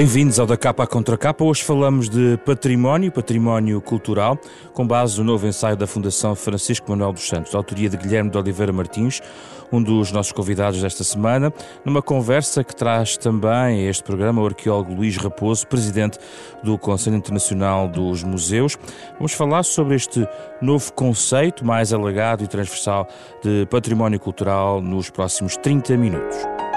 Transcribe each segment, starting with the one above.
Bem-vindos ao Da Capa à Contra Capa. Hoje falamos de património, património cultural, com base no novo ensaio da Fundação Francisco Manuel dos Santos, autoria de Guilherme de Oliveira Martins, um dos nossos convidados desta semana, numa conversa que traz também a este programa o arqueólogo Luís Raposo, presidente do Conselho Internacional dos Museus. Vamos falar sobre este novo conceito mais alargado e transversal de património cultural nos próximos 30 minutos.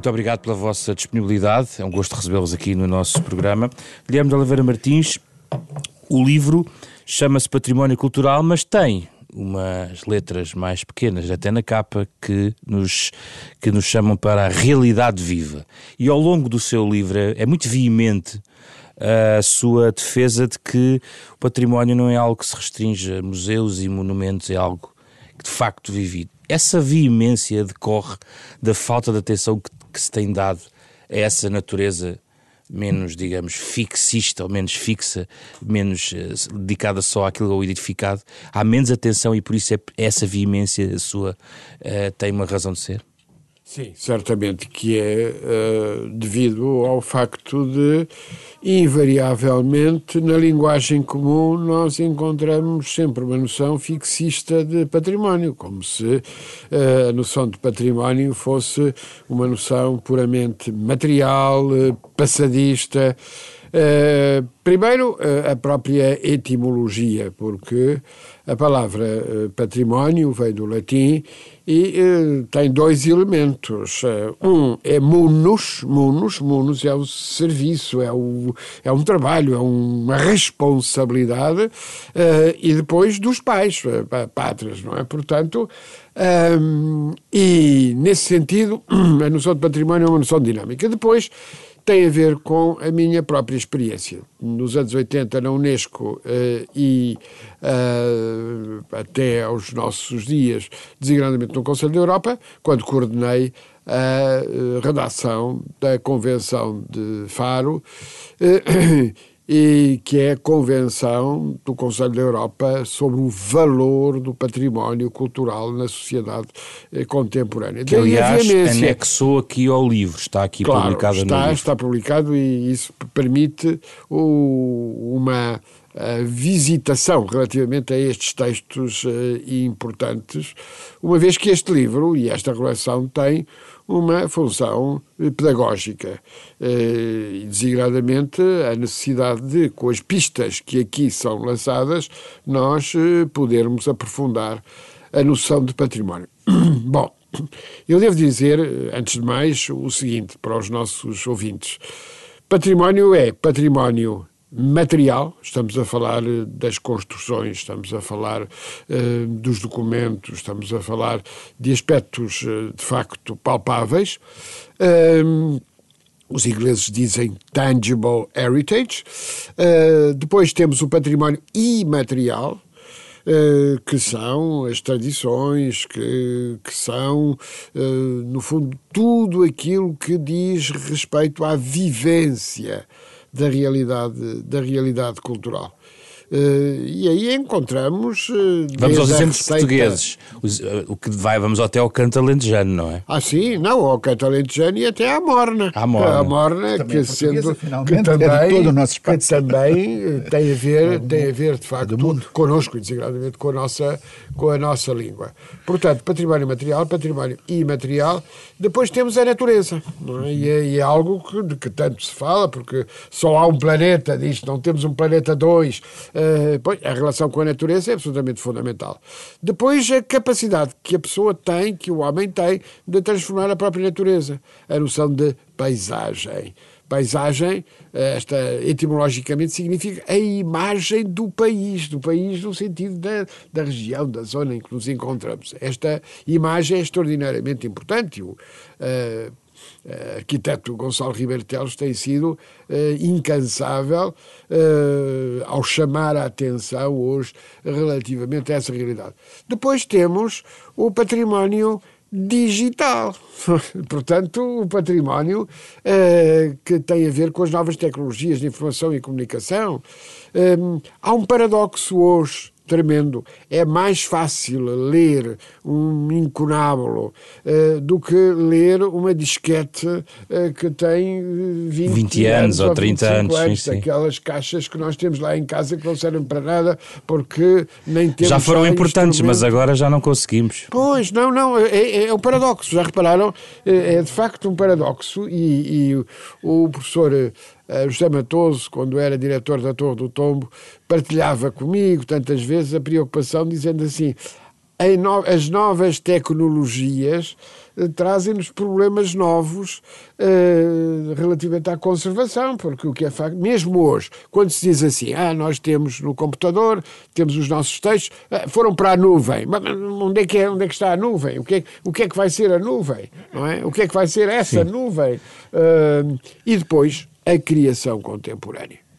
Muito obrigado pela vossa disponibilidade. É um gosto recebê-los aqui no nosso programa. Guilherme de Oliveira Martins, o livro chama-se Património Cultural, mas tem umas letras mais pequenas, até na capa, que nos, que nos chamam para a realidade viva. E ao longo do seu livro é, é muito veemente a sua defesa de que o património não é algo que se restringe a museus e monumentos, é algo que de facto vive. Essa veemência decorre da falta de atenção que que se tem dado a essa natureza menos, digamos, fixista ou menos fixa, menos uh, dedicada só àquilo ao edificado, há menos atenção e por isso é, essa veemência sua uh, tem uma razão de ser? Sim, certamente que é uh, devido ao facto de, invariavelmente, na linguagem comum, nós encontramos sempre uma noção fixista de património, como se uh, a noção de património fosse uma noção puramente material, passadista. primeiro, a própria etimologia, porque a palavra património vem do latim e tem dois elementos. Um é munus, munus, munus é o serviço, é, o, é um trabalho, é uma responsabilidade, e depois dos pais, pátrias, não é? Portanto, um, e nesse sentido, a noção de património é uma noção dinâmica. Depois, tem a ver com a minha própria experiência. Nos anos 80, na Unesco uh, e uh, até aos nossos dias, designadamente no Conselho da Europa, quando coordenei a uh, redação da Convenção de Faro e que é a Convenção do Conselho da Europa sobre o valor do património cultural na sociedade eh, contemporânea. Que, aliás, anexou aqui ao livro, está aqui claro, publicado está, no livro. Está publicado e isso permite o, uma visitação relativamente a estes textos uh, importantes, uma vez que este livro e esta relação têm uma função pedagógica, eh, e designadamente a necessidade de, com as pistas que aqui são lançadas, nós eh, podermos aprofundar a noção de património. Bom, eu devo dizer, antes de mais, o seguinte para os nossos ouvintes: património é património material, estamos a falar eh, das construções, estamos a falar uh, dos documentos, estamos a falar de aspectos uh, de facto palpáveis. Uh, os ingleses dizem tangible heritage. depois temos o património imaterial, que são as tradições, que, que são, no fundo, tudo aquilo que diz respeito à vivência da realidade, da realidade cultural. Uh, e aí encontramos. Uh, vamos aos exemplos receita... portugueses. Os, uh, o que vai, vamos até ao canto alentejano, não é? Ah, sim, não, ao canto alentejano e até à morna. À morna. A morna, também que sendo. Que também, é todo o nosso que também tem a ver, é tem a ver de facto, connosco, designadamente com a, nossa, com a nossa língua. Portanto, património material, património imaterial. Depois temos a natureza, é? e, é, e, é, algo que, de que tanto se fala, porque só há um planeta, diz não temos um planeta dois Uh, a relação com a natureza é absolutamente fundamental. Depois, a capacidade que a pessoa tem, que o homem tem, de transformar a própria natureza. A noção de paisagem. Paisagem, eh, esta etimologicamente significa a imagem do país, do país no sentido da, da região, da zona em que nos encontramos. Esta imagem é extraordinariamente importante. O, uh, arquiteto Gonçalo Ribeiro Teles tem sido uh, incansável uh, ao chamar a atenção hoje relativamente a essa realidade. Depois temos o património digital. Portanto, o património que tem a ver com as novas tecnologias de informação e comunicação. há um paradoxo hoje tremendo. É mais fácil ler um incunábulo uh, do que ler uma disquete uh, que tem 20, 20 anos, ou 30 anos. anos sim, aquelas sim. caixas que nós temos lá em casa que não servem para nada porque nem temos. Já foram importantes, mas agora já não conseguimos. Pois, não, não, é, é, é um paradoxo. Já repararam? É, é de facto um paradoxo e, e o professor José Matoso, quando era diretor da Torre do Tombo, partilhava comigo tantas vezes a preocupação, dizendo assim: as novas tecnologias uh, trazem-nos problemas novos uh, relativamente à conservação, porque o que é facto, mesmo hoje, quando se diz assim, ah, nós temos no computador, temos os nossos textos, uh, foram para a nuvem, mas onde é, que é, onde é que está a nuvem? O que é, o que é que vai ser a nuvem? Não é? O que é que vai ser essa Sim. nuvem? e depois, a criação contemporânea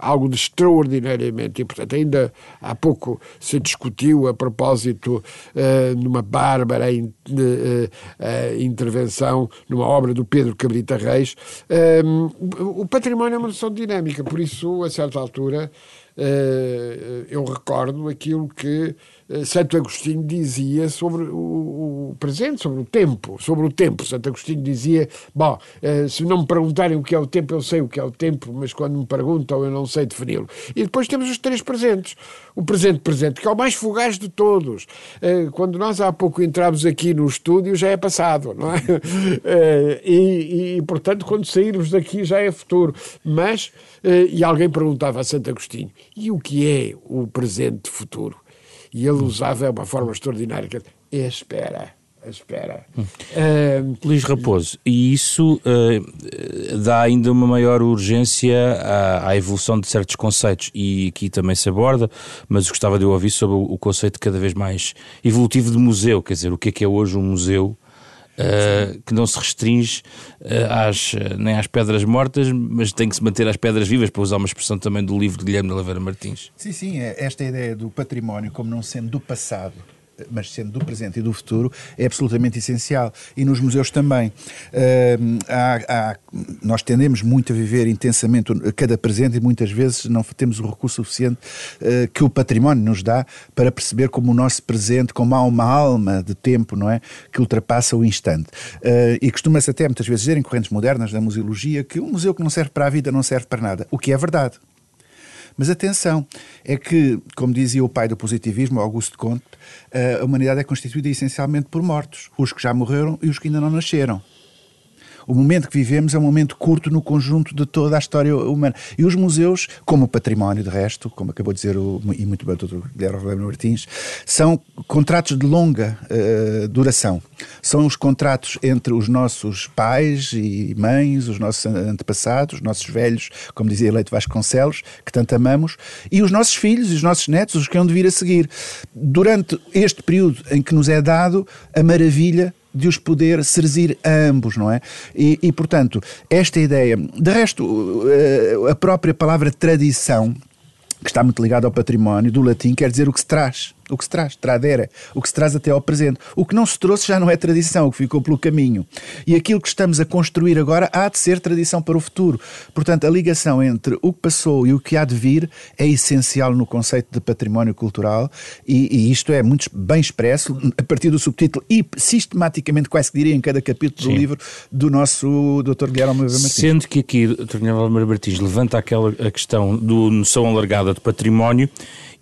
algo de extraordinariamente importante. Ainda há pouco se discutiu a propósito uh, numa bárbara in, uh, uh, intervenção numa obra do Pedro Cabrita Reis. o património é uma noção dinâmica, por isso, a certa altura, eu recordo aquilo que Santo Agostinho dizia sobre o, o, presente, sobre o tempo, sobre o tempo. Santo Agostinho dizia, bom, eh, se não me perguntarem o que é o tempo, eu sei o que é o tempo, mas quando me perguntam eu não sei defini-lo. E depois temos os três presentes. O presente presente, que é o mais fugaz de todos. Eh, quando nós há pouco entramos aqui no estúdio, já é passado, não é? E, e portanto, quando sairmos daqui já é futuro. Mas, e alguém perguntava a Santo Agostinho, e o que é o presente futuro? E ele usava uma forma extraordinária, que é espera espera. Hum. Uh, Luís Raposo, e isso uh, dá ainda uma maior urgência à, à, evolução de certos conceitos, e aqui também se aborda, mas gostava de ouvir sobre o, o, conceito cada vez mais evolutivo de museu, quer dizer, o que é que é hoje um museu uh, que não se restringe às, nem às pedras mortas, mas tem que se manter às pedras vivas, para usar uma expressão também do livro de Guilherme de Oliveira Martins. Sim, sim, é esta ideia do património como não sendo do passado, mas sendo do presente e do futuro, é absolutamente essencial. E nos museus também. Uh, há, há, nós tendemos muito a viver intensamente cada presente e muitas vezes não temos o recurso suficiente uh, que o património nos dá para perceber como o nosso presente, como há uma alma de tempo, não é? Que ultrapassa o instante. Uh, e costuma-se até muitas vezes dizer em correntes modernas da museologia que um museu que não serve para a vida não serve para nada. O que é verdade. Mas atenção, é que, como dizia o pai do positivismo, Augusto Comte, a humanidade é constituída essencialmente por mortos, os que já morreram e os que ainda não nasceram. O momento que vivemos é um momento curto no conjunto de toda a história humana. E os museus, como o património, de resto, como acabou de dizer o, e muito bem o Dr. Guilherme Martins, são contratos de longa uh, duração. São os contratos entre os nossos pais e mães, os nossos antepassados, os nossos velhos, como dizia Leite Vasconcelos, que tanto amamos, e os nossos filhos e os nossos netos, os que hão de vir a seguir. Durante este período em que nos é dado a maravilha de os poder servir a ambos, não é? E, e, portanto, esta ideia. De resto, eh, a própria palavra tradição, que está muito ligada ao património, do latim, quer dizer o que se traz o que se traz, tradera, o que se traz até ao presente. O que não se trouxe já não é tradição, o que ficou pelo caminho. E aquilo que estamos a construir agora há de ser tradição para o futuro. Portanto, a ligação entre o que passou e o que há de vir é essencial no conceito de património cultural e, e isto é muito bem expresso a partir do subtítulo e sistematicamente, quase que diria, em cada capítulo Sim. do livro do nosso Dr. Guilherme Martins. Sendo que aqui o Dr. Guilherme Martins levanta aquela a questão do noção alargada de património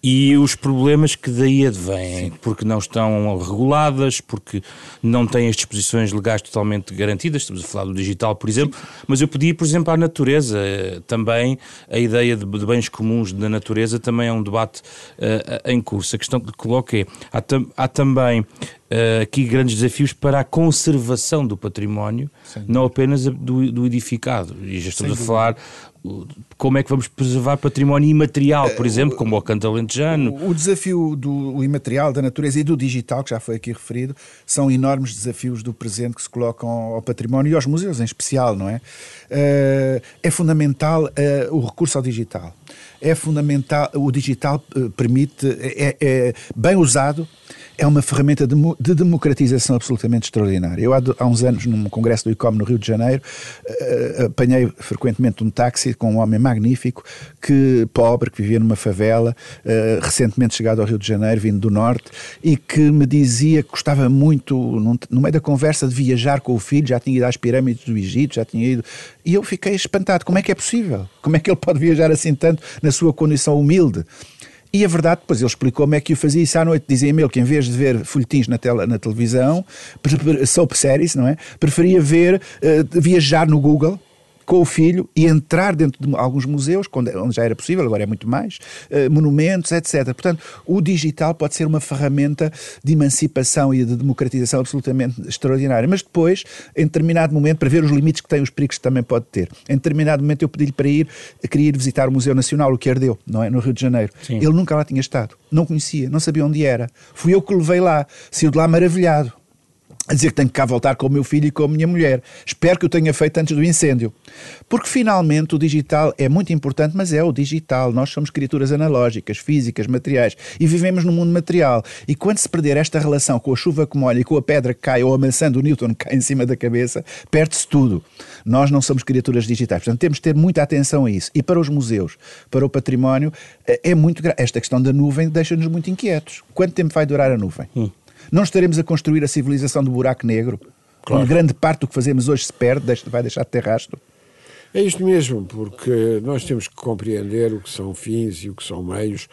e os problemas que daí advêm, porque não estão reguladas, porque não têm as disposições legais totalmente garantidas, estamos a falar do digital, por exemplo, mas eu podia, por exemplo, à natureza, também a ideia de, de bens comuns da natureza também é um debate uh, em curso. A questão que coloco é, há, tam, há também uh, aqui grandes desafios para a conservação do património, não apenas do, do edificado, e já estamos a falar como é que vamos preservar património imaterial, por eh, exemplo, como o canto alentejano? O, desafio do imaterial, da natureza e do digital, que já foi aqui referido, são enormes desafios do presente que se colocam ao património e aos museus em especial, não é? Eh, é fundamental eh, o recurso ao digital. é fundamental, o digital permite, é, é bem usado, é uma ferramenta de, de, democratização absolutamente extraordinária. Eu, há, há, uns anos, num congresso do ICOM no Rio de Janeiro, uh, apanhei frequentemente um táxi com um homem magnífico, que pobre, que vivia numa favela, uh, recentemente chegado ao Rio de Janeiro, vindo do Norte, e que me dizia que gostava muito, num, no meio da conversa, de viajar com o filho, já tinha ido às pirâmides do Egito, já tinha ido. E eu fiquei espantado. Como é que é possível? Como é que ele pode viajar assim tanto na sua condição humilde? E a verdade, depois ele explicou-me é que o fazia isso à noite. Dizia-me ele que em vez de ver folhetins na, tela, na televisão, soap séries, não é? Preferia ver, uh, viajar no Google, com o filho e entrar dentro de alguns museus, onde já era possível, agora é muito mais, uh, monumentos, etc. Portanto, o digital pode ser uma ferramenta de emancipação e de democratização absolutamente extraordinária. Mas depois, em determinado momento, para ver os limites que tem, os perigos que também pode ter, em determinado momento eu pedi-lhe para ir, queria ir visitar o Museu Nacional, o que herdeu, não é? No Rio de Janeiro. Sim. Ele nunca lá tinha estado, não conhecia, não sabia onde era. Fui eu que o levei lá, saiu de lá maravilhado a dizer que tenho que cá voltar com o meu filho e com a minha mulher. Espero que o tenha feito antes do incêndio. Porque finalmente o digital é muito importante, mas é o digital. Nós somos criaturas analógicas, físicas, materiais e vivemos no mundo material. E quando se perder esta relação com a chuva que molha e com a pedra que cai ou a maçã do Newton que cai em cima da cabeça, perde-se tudo. Nós não somos criaturas digitais. Portanto, temos de ter muita atenção a isso. E para os museus, para o património, é, é muito Esta questão da nuvem deixa-nos muito inquietos. Quanto tempo vai durar a nuvem? Hum. Não estaremos a construir a civilização do buraco negro, claro. onde grande parte do que fazemos hoje se perde, vai deixar de ter rastro? É isto mesmo, porque nós temos que compreender o que são fins e o que são meios,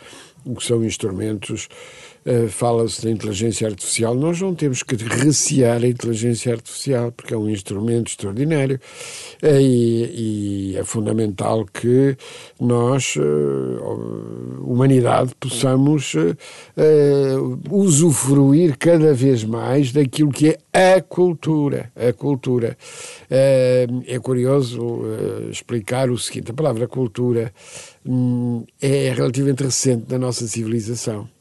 o que são instrumentos uh, fala-se da inteligência artificial. Nós não temos que recear a inteligência artificial, porque é um instrumento extraordinário uh, e, e, é fundamental que nós, uh, humanidade, possamos usufruir cada vez mais daquilo que é a cultura. A cultura. é curioso explicar o seguinte: a palavra cultura hum, é relativamente recente na nossa civilização.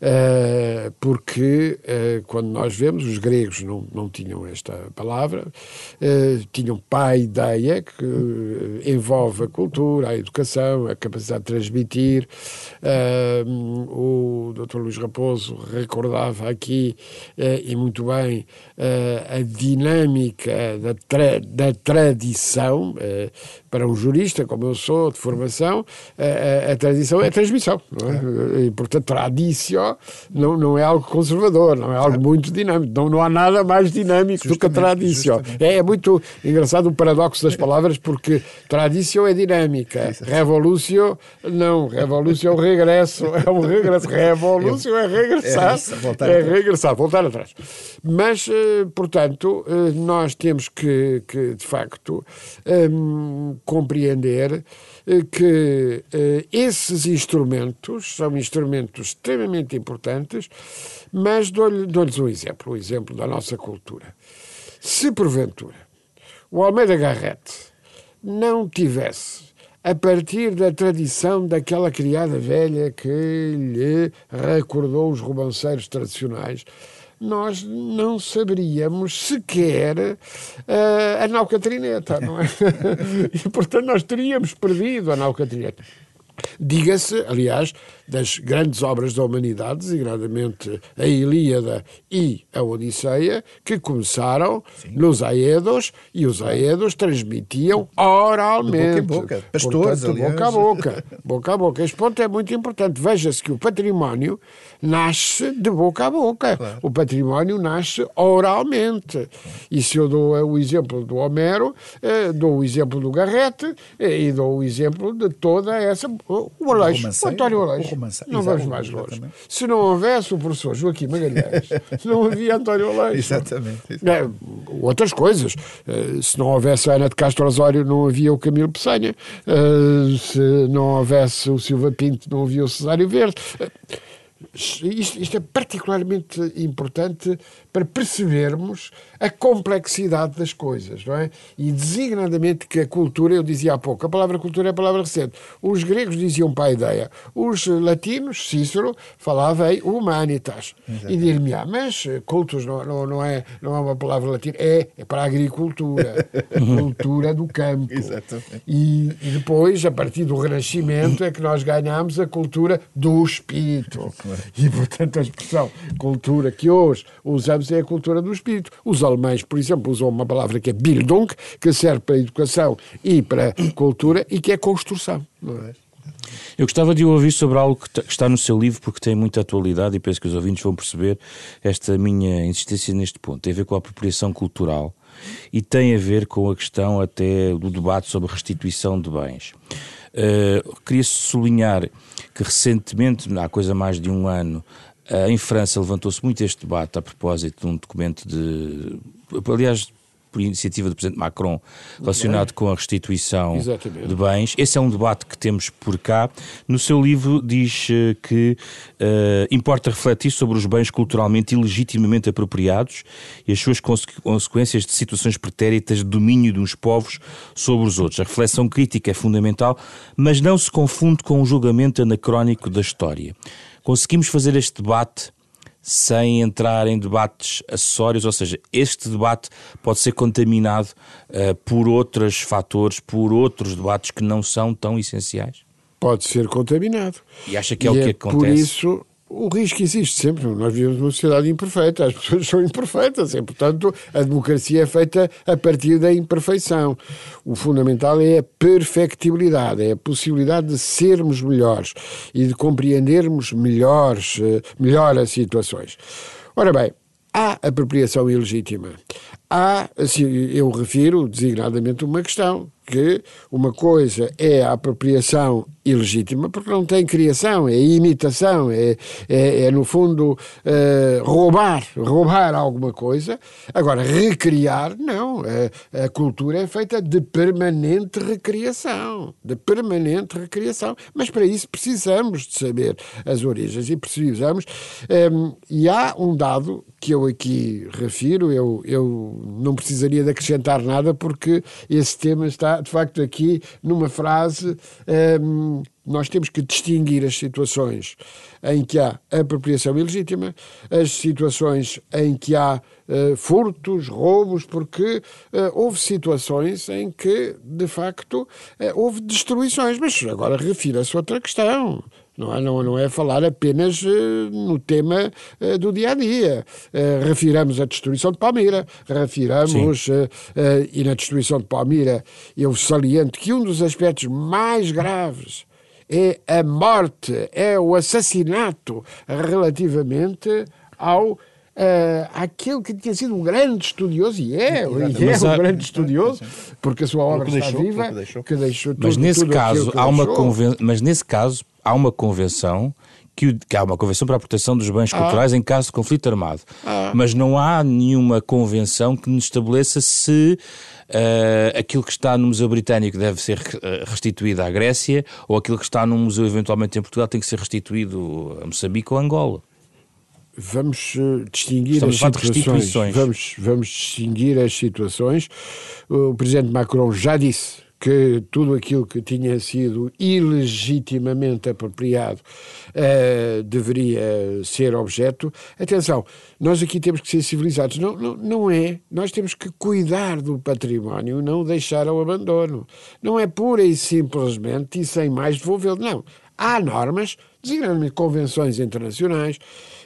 Uh, porque uh, quando nós vemos, os gregos não, não tinham esta palavra, uh, tinham paideia, que envolve a cultura, a educação, a capacidade de transmitir. o Dr. Luís Raposo recordava aqui, e muito bem, a dinâmica da, tra da tradição, para um jurista, como eu sou, de formação, a, a, a tradição é a transmissão. Não é? E, portanto, tradição não, não é algo conservador, não é algo muito dinâmico. Não, não há nada mais dinâmico justamente, do que a tradição. É, é, muito engraçado o paradoxo das palavras, porque tradição é dinâmica, revolução não. Revolução é um regresso, é um regresso. Revolução é regressar, é, é regressar, voltar atrás. Mas, eh, portanto, eh, nós temos que, que de facto, um, compreender eh, que uh, esses instrumentos são instrumentos extremamente importantes, mas dou-lhes dou um exemplo, o exemplo da nossa cultura. Se porventura o Almeida Garrett não tivesse a partir da tradição daquela criada velha que lhe recordou os romanceiros tradicionais, nós não saberíamos sequer uh, a nau Catrineta, não é? e, portanto, nós teríamos perdido a nau Catrineta. Diga-se, aliás, das grandes obras da humanidade, designadamente a Ilíada e a Odisseia, que começaram Sim. nos Aedos e os Aedos transmitiam oralmente. De boca em boca. Pastores, Portanto, boca a boca. Boca a boca. Este ponto é muito importante. Veja-se que o património nasce de boca a boca. Claro. O património nasce oralmente. E se eu dou o exemplo do Homero, eh, dou o exemplo do Garrete eh, e dou o exemplo de toda essa. O, o Aleixo, o António Aleixo romanceiro. Não vamos mais longe. Se não houvesse o professor Joaquim Magalhães, não havia António Aleixo. Exatamente. É, outras coisas. Eh, se não houvesse a Ana de Castro Osório, não havia o Camilo Peçanha. Eh, se não houvesse o Silva Pinto, não havia o Cesário Verde. Eh, isto, isto, é particularmente importante para percebermos a complexidade das coisas, não é? E designadamente que a cultura, eu dizia há pouco, a palavra cultura é a palavra recente. Os gregos diziam para a ideia, os latinos, Cícero, falava em humanitas. Exatamente. E dir-me, ah, mas cultos não, não, não, é, não é uma palavra latina, é, é para a agricultura, cultura do campo. Exatamente. E, e depois, a partir do Renascimento, é que nós ganhamos a cultura do espírito. E, portanto, a expressão cultura que hoje usamos é a cultura do espírito. Os alemães, por exemplo, usam uma palavra que é Bildung, que serve para educação e para cultura e que é construção. Não é? Eu gostava de ouvir sobre algo que está no seu livro, porque tem muita atualidade e penso que os ouvintes vão perceber esta minha insistência neste ponto. Tem a ver com a apropriação cultural e tem a ver com a questão até do debate sobre restituição de bens. Uh, queria sublinhar que recentemente, há coisa mais de um ano, em França levantou-se muito este debate a propósito de um documento de. Aliás, por iniciativa do Presidente Macron, relacionado com a restituição Exatamente. de bens. Esse é um debate que temos por cá. No seu livro diz eh, que uh, importa refletir sobre os bens culturalmente e legitimamente apropriados e as suas consequências de situações pretéritas de domínio de uns povos sobre os outros. A reflexão crítica é fundamental, mas não se confunde com o julgamento anacrónico da história. Conseguimos fazer este debate sem entrar em debates acessórios, ou seja, este debate pode ser contaminado uh, por outros fatores, por outros debates que não são tão essenciais? Pode ser contaminado. E acha que é e o que é acontece? Por isso, o risco existe sempre. Nós vivemos numa sociedade imperfeita, as pessoas são imperfeitas e, portanto, a democracia é feita a partir da imperfeição. O fundamental é a perfectibilidade, é a possibilidade de sermos melhores e de compreendermos melhores, eh, melhor as situações. Ora bem, há apropriação ilegítima. Há, assim, eu refiro designadamente uma questão, que uma coisa é a apropriação ilegítima, porque não tem criação, é imitação, é, é, é no fundo uh, roubar, roubar alguma coisa. Agora, recriar, não. A, a, cultura é feita de permanente recriação, de permanente recriação. Mas para isso precisamos de saber as origens e precisamos. Ehm, e há um dado que eu aqui refiro, eu, eu não precisaria de acrescentar nada, porque esse tema está, de facto, aqui numa frase. Um, ehm, nós temos que distinguir as situações em que há apropriação ilegítima, as situações em que há uh, furtos, roubos, porque uh, houve situações em que, de facto, uh, houve destruições. Mas agora refira-se a outra questão. Não é, não, não é falar apenas uh, no tema uh, do dia a dia. Uh, refiramos a destruição de Palmira, refiramos, e na destruição de Palmira, eu saliento que um dos aspectos mais graves é a morte, é o assassinato relativamente ao Uh, aquele que tinha sido um grande estudioso, e é, e é um grande estudioso, porque a sua obra está deixou, viva, que deixou, que deixou tudo, mas nesse caso há uma conven... mas nesse caso há uma convenção que, que, há uma convenção para a proteção dos bens ah. culturais em caso de conflito armado, ah. mas não há nenhuma convenção que nos estabeleça se uh, aquilo que está no Museu Britânico deve ser eh, restituído à Grécia ou aquilo que está no museu eventualmente em Portugal tem que ser restituído a Moçambique ou a Angola. Vamos uh, distinguir Estamos as situações. Vamos, vamos distinguir as situações. O Presidente Macron já disse que tudo aquilo que tinha sido ilegitimamente apropriado uh, deveria ser objeto. Atenção, nós aqui temos que ser civilizados. Não, não, não é. Nós temos que cuidar do património, não deixar ao abandono. Não é pura e simplesmente e sem mais devolvê-lo. Não. Há normas, designadamente convenções internacionais.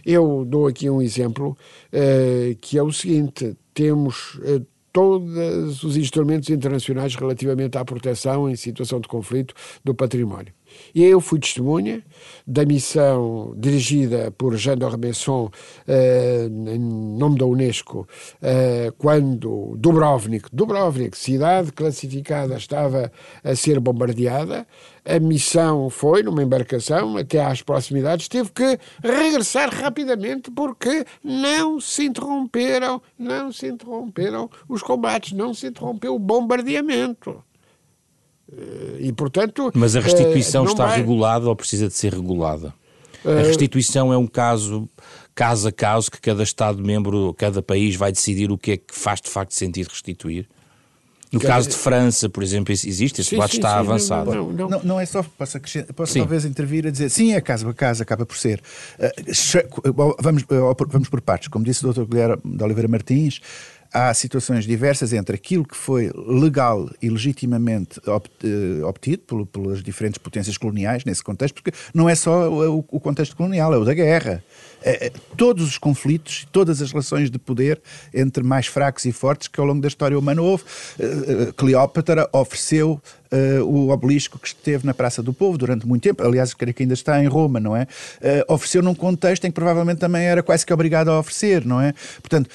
Eu dou aqui um exemplo uh, que é o seguinte: temos. Uh, todos os instrumentos internacionais relativamente à proteção em situação de conflito do património. E eu fui testemunha da missão dirigida por Jean d'Ormesson eh, em nome da Unesco, eh, quando Dubrovnik, Dubrovnik, cidade classificada, estava a ser bombardeada. A missão foi numa embarcação até às proximidades, teve que regressar rapidamente porque não se interromperam, não se interromperam os combates, não se interrompeu o bombardeamento. Eh, e, portanto, Mas a restituição está regulada ou precisa de ser regulada? A restituição é um caso, caso a caso, que cada Estado-membro, cada país vai decidir o que é que faz de facto sentido restituir? No caso de França, por exemplo, existe, esse debate está sim, avançado. Não, não, não. não, é só, posso, posso talvez intervir a dizer, sim, é caso a caso, acaba por ser. Uh, vamos, uh, vamos por partes, como disse o Dr. Guilherme de Oliveira Martins, há situações diversas entre aquilo que foi legal e legitimamente eh, obtido pelas diferentes potências coloniais nesse contexto, porque não é só o, contexto colonial, é o da guerra. É, é, todos os conflitos, todas as relações de poder entre mais fracos e fortes que ao longo da história humana houve. Eh, eh, Cleópatra ofereceu uh, o obelisco que esteve na Praça do Povo durante muito tempo, aliás, creio que ainda está em Roma, não é? Uh, ofereceu num contexto em que provavelmente também era quase que obrigado a oferecer, não é? Portanto,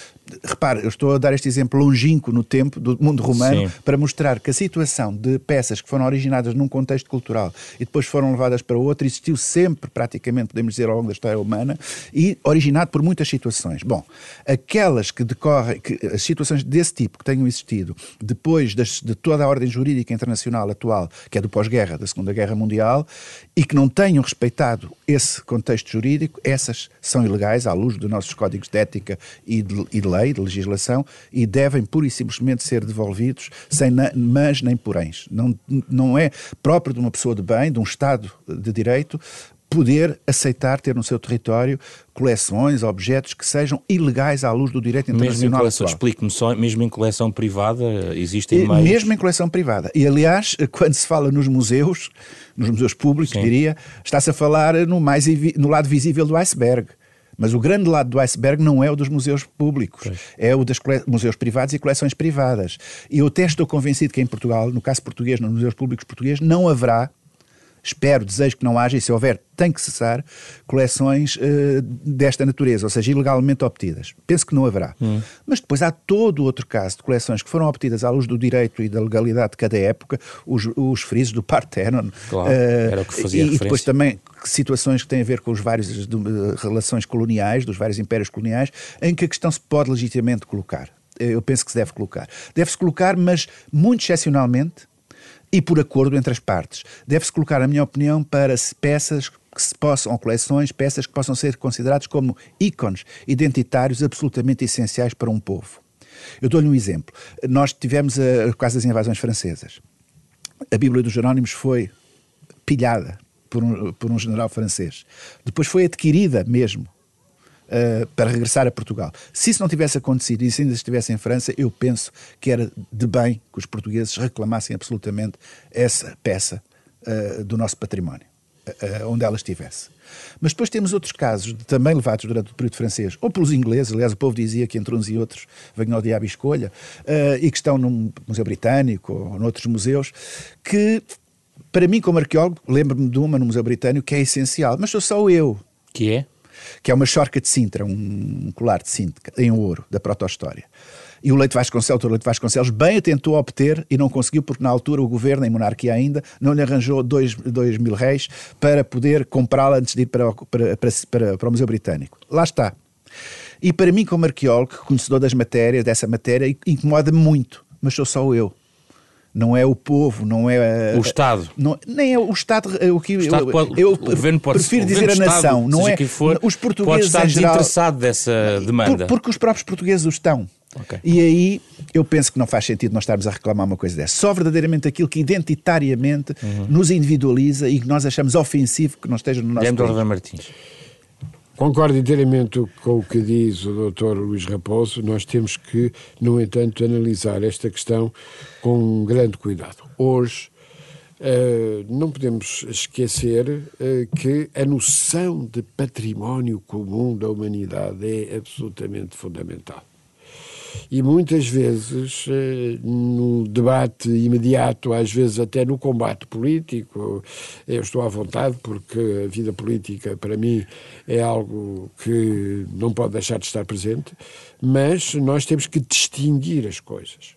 repare, eu estou a dar este exemplo longínquo no tempo do mundo romano Sim. para mostrar que a situação de peças que foram originadas num contexto cultural e depois foram levadas para outro existiu sempre, praticamente, podemos dizer, ao longo da história humana e originado por muitas situações. Bom, aquelas que decorrem, que, as situações desse tipo que tenham existido depois das, de toda a ordem jurídica internacional internacional atual, que é do pós-guerra, da Segunda Guerra Mundial, e que não tenham respeitado esse contexto jurídico, essas são ilegais à luz dos nossos códigos de ética e de, e de lei, de legislação, e devem pura e simplesmente ser devolvidos sem na, mas nem poréns. Não, não é próprio de uma pessoa de bem, de um Estado de Direito, poder aceitar ter no seu território coleções, objetos que sejam ilegais à luz do direito internacional. Explique-me só, mesmo em coleção privada existem mais... Mesmo em coleção privada. E aliás, quando se fala nos museus, nos museus públicos, Sim. diria, está-se a falar no, mais, no lado visível do iceberg. Mas o grande lado do iceberg não é o dos museus públicos, pois. é o dos museus privados e coleções privadas. E eu até estou convencido que em Portugal, no caso português, nos museus públicos portugueses, não haverá espero, desejo que não haja, e se houver, tem que cessar, coleções uh, desta natureza, ou seja, ilegalmente obtidas. Penso que não haverá. Hum. Mas depois há todo outro caso de coleções que foram obtidas à luz do direito e da legalidade de cada época, os, os frisos do Parthenon. Claro, uh, era o que fazia E, e depois também situações que têm a ver com os vários de, uh, relações coloniais, dos vários impérios coloniais, em que a questão se pode legitimamente colocar. Eu penso que se deve colocar. Deve-se colocar, mas muito excepcionalmente, e por acordo entre as partes. Deve-se colocar, na minha opinião, para peças que se possam, ou coleções, peças que possam ser consideradas como ícones identitários absolutamente essenciais para um povo. Eu dou-lhe um exemplo. Nós tivemos, a, por causa das invasões francesas, a Bíblia dos Jerónimos foi pilhada por um, por um general francês. Depois foi adquirida mesmo uh, para regressar a Portugal. Se isso não tivesse acontecido e se ainda estivesse em França, eu penso que era de bem que os portugueses reclamassem absolutamente essa peça uh, do nosso património, uh, onde ela estivesse. Mas depois temos outros casos, também levados durante o período francês, ou pelos ingleses, aliás, o povo dizia que entre uns e outros venham ao diabo e escolha, e que estão num museu britânico ou noutros museus, que, para mim, como arqueólogo, lembro-me de uma no Museu Britânico que é essencial, mas sou só eu. Que é? Que é uma chorca de Sintra, um colar de Sintra, em ouro, da proto-história. E o Leite Vasconcelos, o Leite Vasconcelos, bem a tentou obter e não conseguiu, porque na altura o governo, em monarquia ainda, não lhe arranjou dois, dois mil réis para poder comprá-la antes de ir para, para, para, para o Museu Britânico. Lá está. E para mim, como arqueólogo, conhecedor das matérias, dessa matéria, incomoda-me muito, mas sou só eu não é o povo, não é o Estado. Não, nem é o Estado. O que o Estado pode, eu, o governo pode, prefiro dizer a nação, não é? For, os portugueses pode estar desinteressado dessa demanda. Por, porque os próprios portugueses o estão. Okay. E aí eu penso que não faz sentido nós estarmos a reclamar uma coisa dessa. Só verdadeiramente aquilo que identitariamente uhum. nos individualiza e que nós achamos ofensivo que não esteja no nosso país. Martins. Concordo inteiramente com o que diz o Dr. Luís Raposo. Nós temos que, no entanto, analisar esta questão com grande cuidado. Hoje, uh, não podemos esquecer uh, que a noção de património comum da humanidade é absolutamente fundamental. E muitas vezes, eh, no debate imediato, às vezes até no combate político, eu estou à vontade porque a vida política, para mim, é algo que não pode deixar de estar presente, mas nós temos que distinguir as coisas.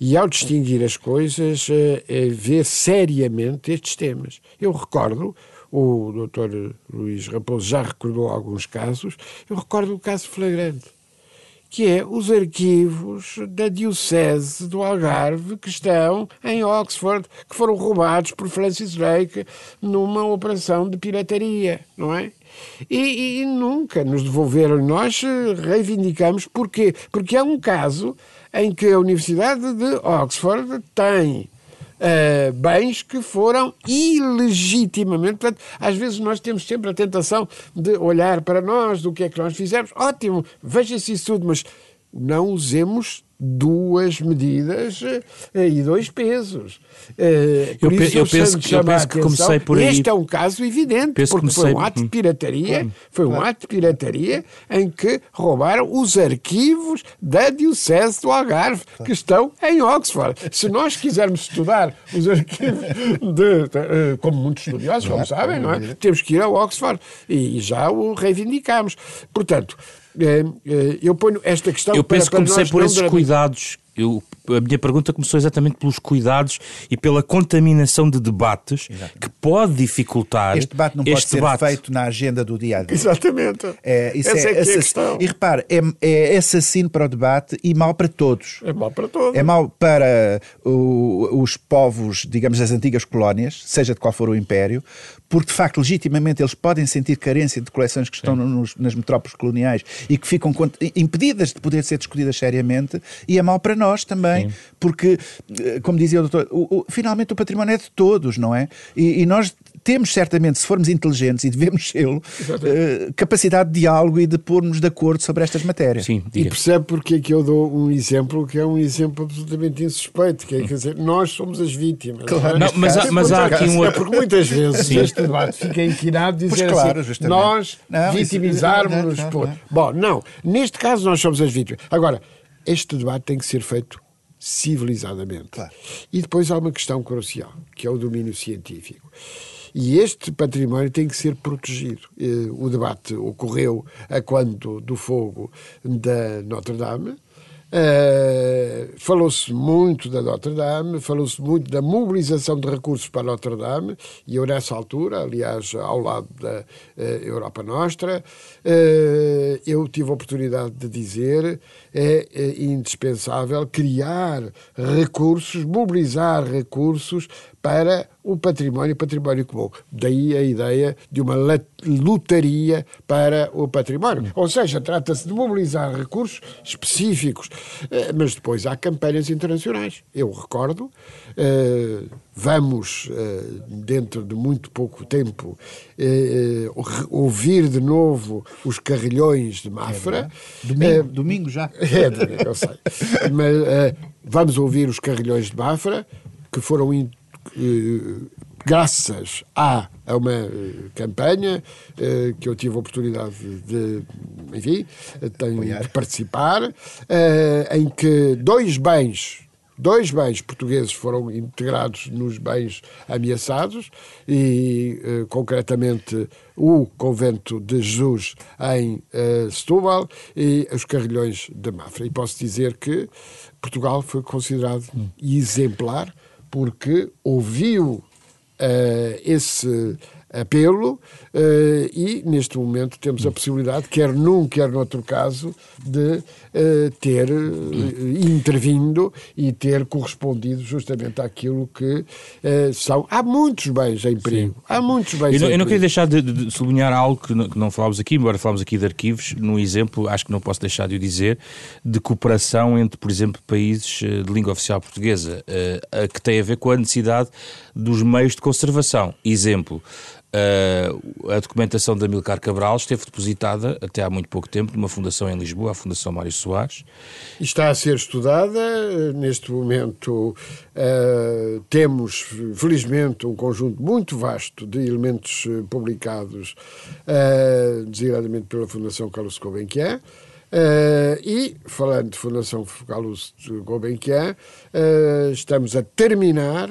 E ao distinguir as coisas, é, é ver seriamente estes temas. Eu recordo, o Dr. Luís Raposo já recordou alguns casos, eu recordo o caso flagrante que é os arquivos da Diocese do Algarve que estão em Oxford, que foram roubados por Francis Drake numa operação de pirataria, não é? E, e nunca nos devolveram. Nós reivindicamos porquê? Porque é um caso em que a Universidade de Oxford tem Uh, bens que foram ilegitimamente. Portanto, às vezes nós temos sempre a tentação de olhar para nós, do que é que nós fizemos. Ótimo, veja-se isso tudo, mas não usemos duas medidas eh, e dois pesos. Uh, eu, pe eu penso, que, eu penso que comecei por aí. Este é um caso evidente, penso porque comecei... foi um ato de pirataria, foi um ato de pirataria em que roubaram os arquivos da Diocese do Algarve, que estão em Oxford. Se nós quisermos estudar os arquivos, de, de, eh, como muitos estudiosos, como sabem, não é? temos que ir a Oxford e já o reivindicamos. Portanto, eu ponho esta questão Eu penso para, que comecei por esses cuidados. Eu, a minha pergunta começou exatamente pelos cuidados e pela contaminação de debates Exatamente. que pode dificultar. Este debate não pode ser debate. feito na agenda do dia a dia. Exatamente. É, isso Essa é, é, é a questão. E repare, é, é assassino para o debate e mau para todos. É mau para todos. É mau para o, os povos, digamos, das antigas colónias, seja de qual for o império, porque de facto, legitimamente, eles podem sentir carência de coleções que estão nos, nas metrópoles coloniais e que ficam impedidas de poder ser discutidas seriamente, e é mau para nós também, Sim. porque, eh, como dizia o doutor, o, o, finalmente o património é de todos, não é? E, e nós temos certamente, se formos inteligentes e devemos sê-lo, uh, capacidade de diálogo e de pôr-nos de acordo sobre estas matérias. Sim, e percebe porque é que eu dou um exemplo que é um exemplo absolutamente insuspeito, que é quer dizer, nós somos as vítimas. Claro. Não, mas, há, mas há aqui um É porque muitas vezes Sim. este debate fica inquinado dizer claro, assim, nós vitimizarmos-nos por... Bom, não, neste caso nós somos as vítimas. Agora, este debate tem que ser feito civilizadamente. Claro. E depois há uma questão crucial, que é o domínio científico. E este património tem que ser protegido. Eh, o debate ocorreu a quando do fogo da Notre Dame, Uh, falou-se muito da Notre Dame, falou-se muito da mobilização de recursos para Notre Dame, e eu nessa altura, aliás, ao lado da uh, Europa Nostra, uh, eu tive a oportunidade de dizer é, é indispensável criar recursos, mobilizar recursos para o património, património comum. Daí a ideia de uma lotaria para o património. Ou seja, trata-se de mobilizar recursos específicos, eh, mas depois há campanhas internacionais. Eu recordo, vamos, eh, dentro de muito pouco tempo, ouvir de novo os carrilhões de Mafra. É domingo, domingo já. É, eu sei. Mas vamos ouvir os carrilhões de Mafra, que foram eh, graças a, a uma eh, campanha que eu tive a oportunidade de, enfim, tenho de participar, em que dois bens dois bens portugueses foram integrados nos bens ameaçados e, uh, concretamente, o Convento de Jesus em uh, Setúbal e os Carrilhões de Mafra. E posso dizer que Portugal foi considerado hum. exemplar porque ouviu uh, esse apelo uh, e, neste momento, temos a possibilidade, quer num, quer noutro caso, de uh, ter uh, intervindo e ter correspondido justamente àquilo que são. Há muitos bens em perigo. Sim. Há muitos bens eu em eu não queria deixar de, de, sublinhar algo que não, que não falámos aqui, embora falámos aqui de arquivos, no exemplo, acho que não posso deixar de o dizer, de cooperação entre, por exemplo, países de língua oficial portuguesa, que tem a ver com a necessidade dos meios de conservação. Exemplo, Uh, a documentação da Milcar Cabral esteve depositada até há muito pouco tempo numa fundação em Lisboa, a Fundação Mário Soares. Está a ser estudada. Neste momento uh, temos, felizmente, um conjunto muito vasto de elementos eh, publicados, uh, designadamente pela Fundação Carlos Gulbenkian. Uh, e, falando de Fundação Carlos Gulbenkian, uh, estamos a terminar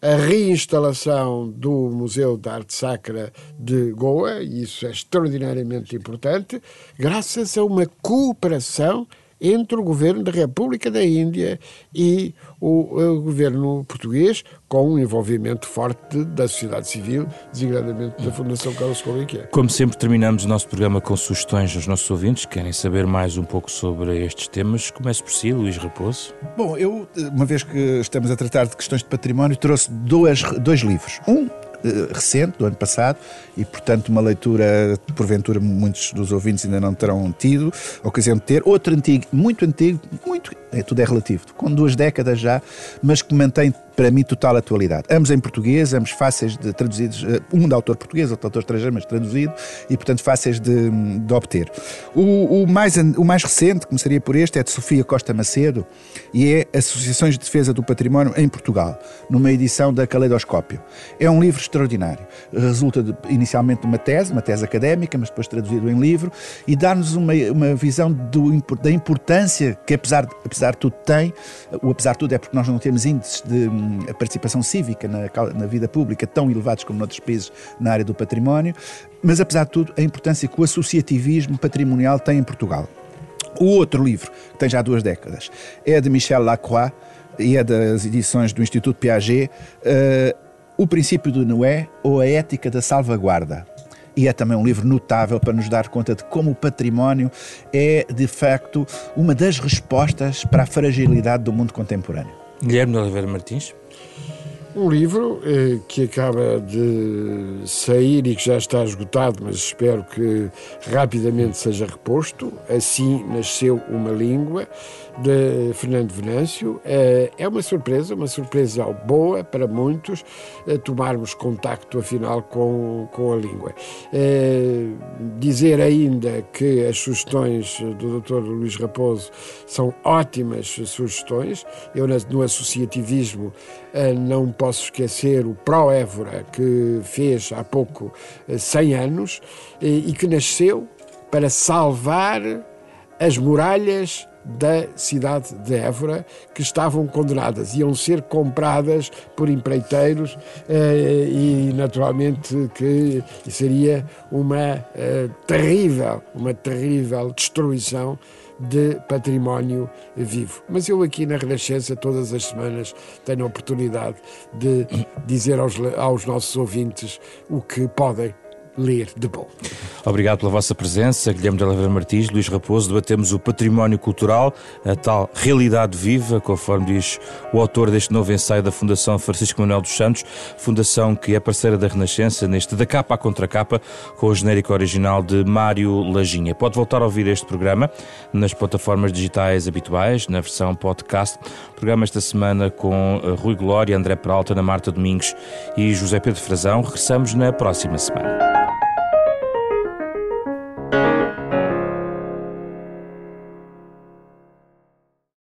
a reinstalação do Museu de Arte Sacra de Goa, e isso é extraordinariamente importante, graças a uma cooperação entre o governo da República da Índia e o, o governo português, com um envolvimento forte da sociedade civil, designadamente da Fundação Carlos Gulbenkian. Como sempre, terminamos o nosso programa com sugestões aos nossos ouvintes que querem saber mais um pouco sobre estes temas. Comece por si, Luís Raposo. Bom, eu, uma vez que estamos a tratar de questões de património, trouxe dois, dois livros. Um eh, recente, do ano passado, e portanto uma leitura, porventura muitos dos ouvintes ainda não terão tido a ocasião de ter. Outro antigo, muito antigo, muito, é, tudo é relativo, com duas décadas já, mas que mantém para mim, total atualidade. Ambos em português, ambos fáceis de traduzidos, eh, um de autor português, outro de autor estrangeiro, mas traduzido, e portanto fáceis de, de obter. O, o, mais, o mais recente, começaria por este, é de Sofia Costa Macedo, e é Associações de Defesa do Património em Portugal, numa edição da Caleidoscópio. É um livro extraordinário. Resulta de, inicialmente de uma tese, uma tese académica, mas depois traduzido em livro, e dá-nos uma, uma visão do, da importância que, apesar, apesar de tudo, tem. O apesar de tudo é porque nós não temos índices de a participação cívica na, na vida pública tão elevados como noutros países na área do património, mas apesar de tudo, a importância que o associativismo patrimonial tem em Portugal. O outro livro, que tem já duas décadas, é de Michel Lacroix e é das edições do Instituto Piaget, uh, O Princípio do Noé ou A Ética da Salvaguarda. E é também um livro notável para nos dar conta de como o património é, de facto, uma das respostas para a fragilidade do mundo contemporâneo. Guilherme de Oliveira Martins. Um livro eh, que acaba de sair e que já está esgotado, mas espero que rapidamente seja reposto. Assim nasceu uma língua de Fernando Venâncio. Eh, é uma surpresa, uma surpresa boa para muitos, eh, tomarmos contacto, afinal, com, com a língua. Eh, dizer ainda que as sugestões do Dr. Luís Raposo são ótimas sugestões. Eu, no associativismo, não posso esquecer o Pro Évora, que fez há pouco 100 anos e que nasceu para salvar as muralhas da cidade de Évora que estavam condenadas, iam ser compradas por empreiteiros eh, e naturalmente que seria uma eh, terrível, uma terrível destruição de património vivo. Mas eu aqui na Renascença, todas as semanas, tenho a oportunidade de dizer aos, aos nossos ouvintes o que podem ler de bom. Obrigado pela vossa presença, Guilherme de Oliveira Martins, Luís Raposo. Debatemos o património cultural, a tal realidade viva, conforme diz o autor deste novo ensaio da Fundação Francisco Manuel dos Santos, fundação que é parceira da Renascença, neste da capa à contracapa, com o genérico original de Mário Lajinha. Pode voltar a ouvir este programa nas plataformas digitais habituais, na versão podcast. Programa esta semana com eh, Rui Glória, André Peralta, Ana Marta Domingos e José Pedro Frazão. Regressamos na próxima semana.